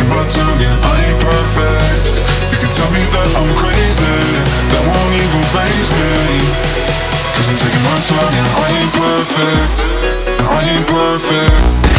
you but to me I ain't perfect. You can tell me that I'm crazy. That won't even faze me. Cause I'm taking my time yeah, I ain't perfect. I ain't perfect.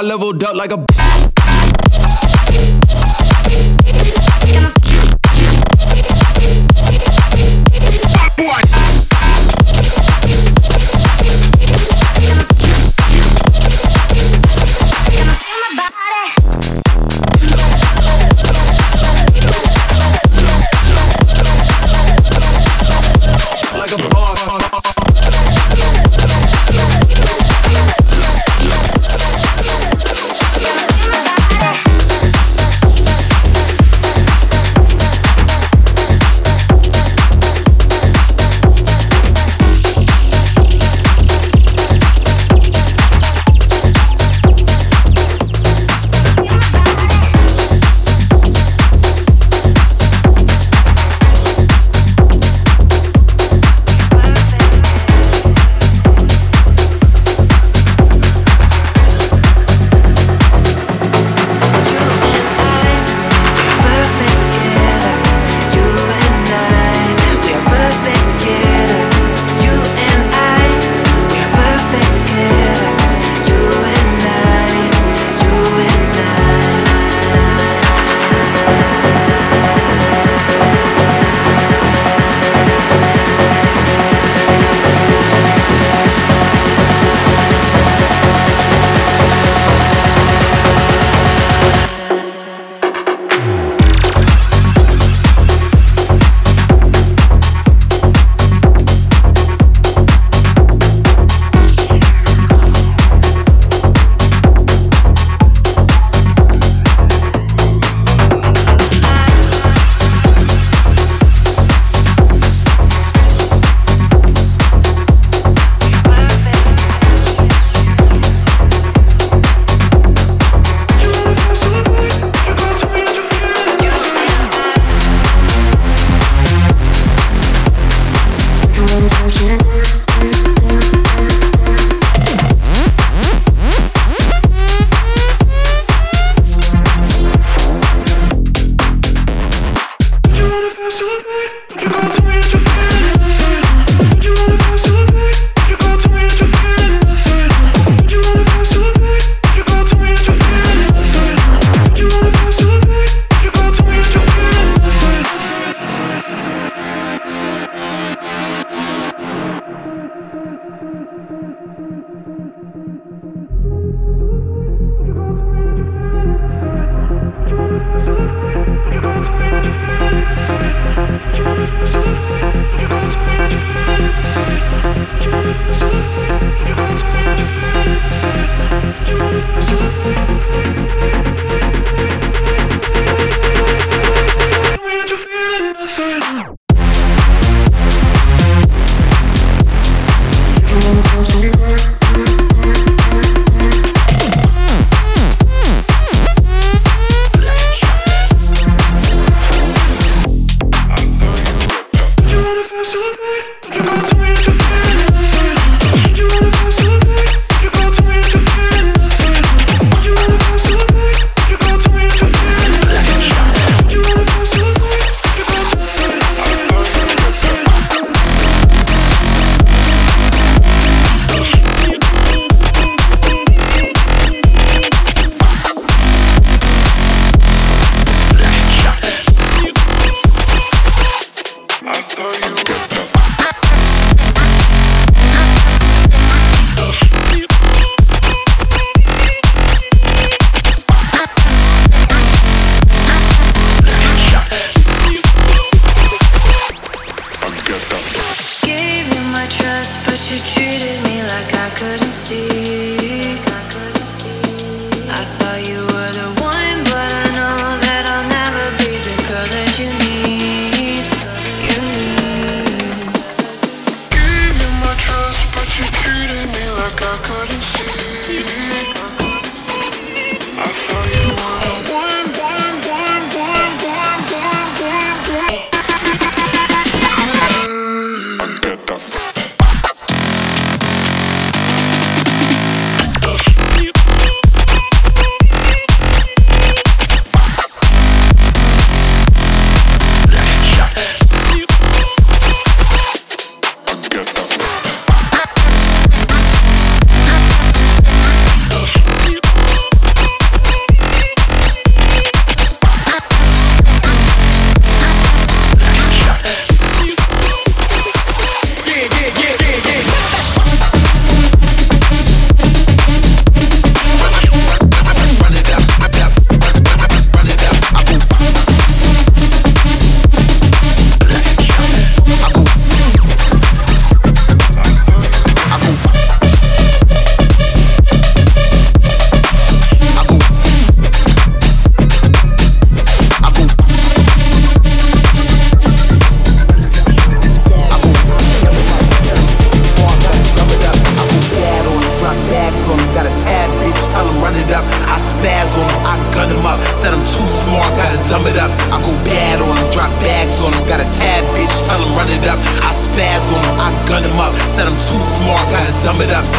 I leveled up like a. worry.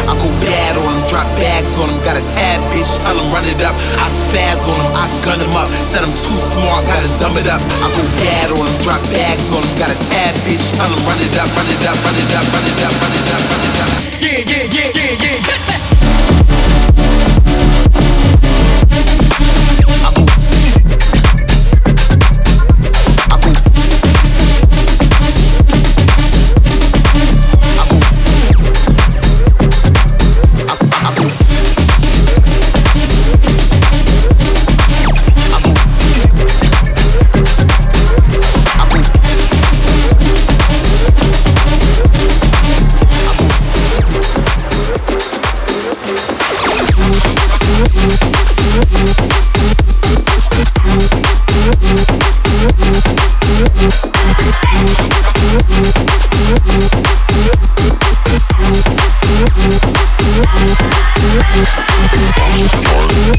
I go bad on them, drop bags on them. Got a tab, bitch, tell them run it up. I spaz on them, I gun them up. Said I'm too smart, gotta dumb it up. I go bad on them, drop bags on them. Got a tab, bitch, tell them run it up, run it up, run it up, run it up, run it up, run it up. Yeah, yeah, yeah, yeah, yeah.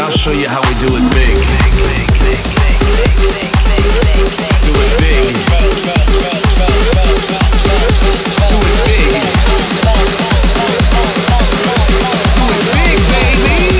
and I'll show you how we do it big. Do it big. Do it big. Do it big, baby.